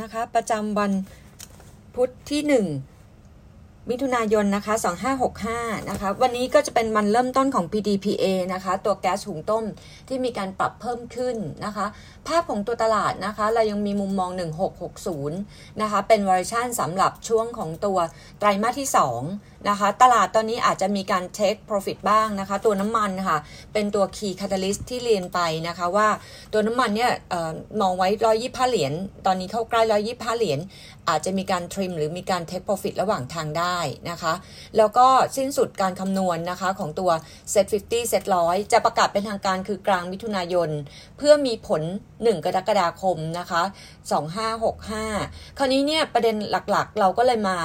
นะคะ ประจำวันพุธที่ 1 มิถุนายนนะคะ 2565 นะคะ วันนี้ก็จะเป็นวันเริ่มต้นของ PDPA นะคะ ตัวแก๊สหุงต้มที่มีการปรับเพิ่มขึ้นนะคะ ภาพของตัวตลาดนะคะ เรายังมีมุมมอง 1660 นะคะ เป็นวอร์ชันสำหรับช่วงของตัวไตรมาสที่ 2 นะคะ ตลาดตอนนี้อาจจะมีการ take profit บ้างนะคะ ตัวน้ำมันค่ะ เป็นตัว key catalyst ที่เรียนไปนะคะว่าตัวน้ำมันเนี่ยออมองไว้ 125 เหรียญ ตอนนี้เข้าใกล้ 125 เหรียญ อาจจะมีการทริมหรือมีการ take profit ระหว่างทางได้นะคะ แล้วก็สิ้นสุดการคำนวณนนะคะของตัว set 50 set 100 จะประกาศเป็นทางการคือกลางมิถุนายน เพื่อมีผล 1 กรกฎาคมนะคะ 2565 คราวนี้เนี่ยประเด็นหลักๆ เราก็เลยมา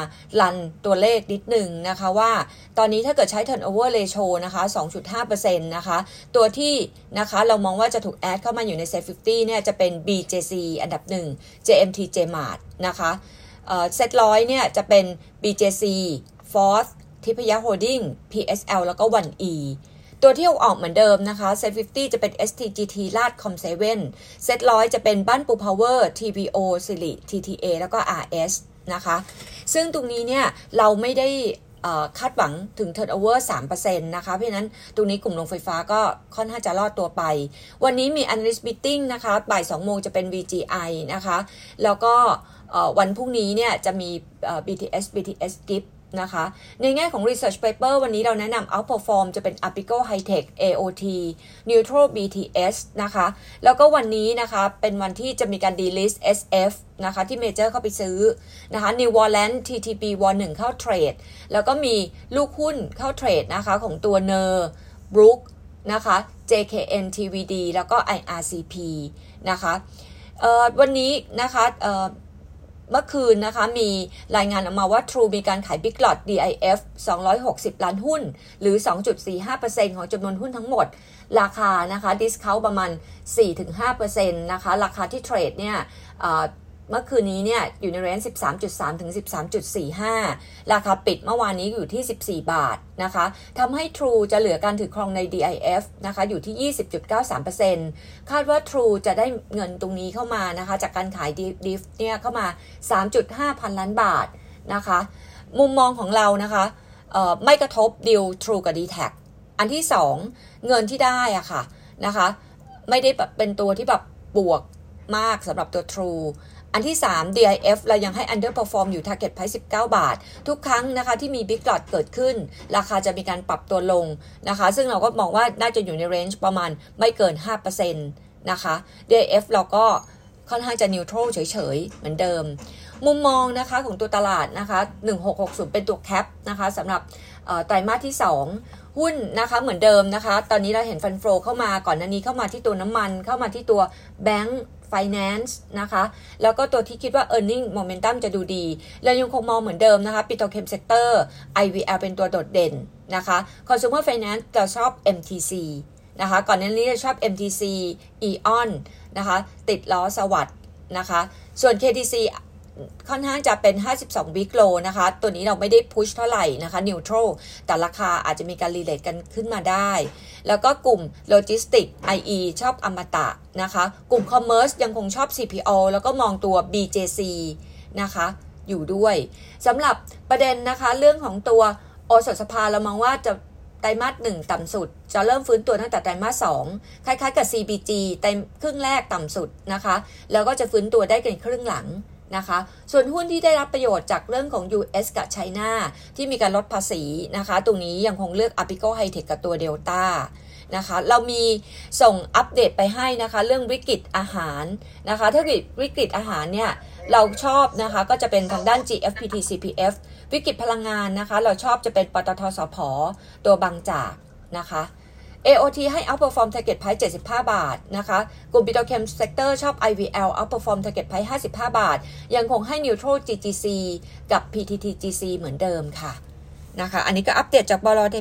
รันตัวเลขนิดหนึ่งนะคะว่าตอนนี้ถ้าเกิดใช้ turnover ratio นะคะ 2.5%นะคะ ตัวที่นะคะเรามองว่าจะถูก add เข้ามาอยู่ใน set 50เนี่ยจะเป็น BJC อันดับ 1 JMT JMart นะคะ เซตร้อยเนี่ยจะเป็น BJC FORTH ทิพย Holding PSL แล้วก็ 1E ตัวที่ออกเหมือนเดิมนะคะ SET 50 จะเป็น STGT RATCH COM7 Set ร้อยจะเป็นบ้านปู Power TPO SIRI TTA แล้วก็ RS นะคะ ซึ่งตรงนี้เนี่ยเราไม่ได้คาดหวังถึง turnover 3%นะคะ เพราะฉะนั้นตรงนี้กลุ่มโรงไฟฟ้าก็ค่อนข้างจะรอดตัวไป วันนี้มี analyst meeting นะคะ บ่าย 2 โมงจะเป็น VGI นะคะ แล้วก็ วันพรุ่งนี้เนี่ยจะมี BTS BTS GIFT นะคะ ในแง่ของ research paper วันนี้เราแนะนำ outperform จะเป็น Apico Hightech AOT Neutral BTS นะคะ แล้วก็วันนี้นะคะเป็นวันที่จะมีการ delist SF นะคะที่เมเจอร์เข้าไปซื้อนะคะ New Warrant TTP W1 เข้า trade แล้วก็มีลูกหุ้นเข้า trade นะคะของตัว NER BROOK นะคะ JKN TVD แล้วก็ IRCP นะคะวันนี้นะคะ เมื่อคืนนะคะมีรายงานออกมาว่า True มีการขาย Big Lot DIF 260 ล้านหุ้น หรือ 2.45%ของจำนวนหุ้นทั้งหมด ราคานะคะ discount ประมาณ 4-5%นะคะ ราคาที่เทรดเนี่ย เมื่อคืนนี้เนี่ยอยู่ในเรนจ์13.3 ถึง 13.45 ราคาปิดเมื่อวานนี้อยู่ที่ 14 บาทนะคะทำให้ True จะเหลือการถือครองใน DIF นะคะอยู่ที่ 20.93%คาดว่า True จะได้เงินตรงนี้เข้ามานะคะจากการขาย DIF เนี่ยเข้ามา 3.5 พันล้านบาทนะคะ มุมมองของเรานะคะไม่กระทบดิว True กับ d t แทอันที่ 2 เงินที่ได้อะค่ะนะคะไม่ได้แบบเป็นตัวที่แบบบวก มากสำหรับตัว True อันที่ 3 DIF เรายังให้ underperform อยู่ target price 19 บาท ทุกครั้งนะคะที่มี big lot เกิดขึ้น ราคาจะมีการปรับตัวลงนะคะ ซึ่งเราก็มองว่าน่าจะอยู่ใน range ประมาณไม่เกิน 5%นะคะ DIF เราก็ค่อนข้างจะ neutral เฉยๆ เหมือนเดิม มุมมองนะคะของตัวตลาดนะคะ 1660 เป็นตัวแคปนะคะสำหรับไตรมาสที่ 2 หุ้นนะคะเหมือนเดิมนะคะ ตอนนี้เราเห็นฟันโฟเข้ามาก่อนหน้านี้เข้ามาที่ตัวน้ำมัน เข้ามาที่ตัวแบงก์ Finance นะคะ แล้วก็ตัวที่คิดว่า Earning Momentum จะดูดี เรายังคงมองเหมือนเดิมนะคะ Petrochem Sector IVL เป็นตัวโดดเด่นนะคะ Consumer Finance จะชอบ MTC นะคะ ก่อนหน้านี้จะชอบ MTC EON นะคะ ติดล้อสวัสด์นะคะ ส่วน KTC ค่อนข้างจะเป็น 52 week low นะคะ ตัวนี้เราไม่ได้ push เท่าไหร่นะคะ neutral แต่ราคาอาจจะมีการ rerate กันขึ้นมาได้ แล้วก็กลุ่ม logistic IE ชอบอมตะนะคะ กลุ่ม commerce ยังคงชอบ CPALL แล้วก็มองตัว BJC นะคะอยู่ด้วยสำหรับประเด็นนะคะเรื่องของตัวโอสถสภาเรามองว่าจะไตรมาสหนึ่งต่ำสุด จะเริ่มฟื้นตัวตั้งแต่ไตรมาสสองคล้ายๆกับ CBG ไตรครึ่งแรกต่ำสุดนะคะ แล้วก็จะฟื้นตัวได้กันครึ่งหลัง นะคะ ส่วนหุ้นที่ได้รับประโยชน์จากเรื่องของ US กับไชน่าที่มีการลดภาษีนะคะ ตรงนี้ยังคงเลือก Apico Hightech กับตัว Delta นะคะเรามีส่งอัปเดตไปให้นะคะ เรื่องวิกฤตอาหารนะคะ ถ้าวิกฤตอาหารเนี่ย เราชอบนะคะก็จะเป็นทางด้าน GFPT CPF วิกฤตพลังงานนะคะ เราชอบจะเป็นปตทสพตัวบางจากนะคะ AOT ให้ outperform target price 75 บาทนะคะ กลุ่ม Petrochem sector ชอบ IVL outperform target price 55 บาท ยังคงให้ neutral GGC กับ PTTGC เหมือนเดิมค่ะนะคะ อันนี้ก็อัปเดตจากบลเท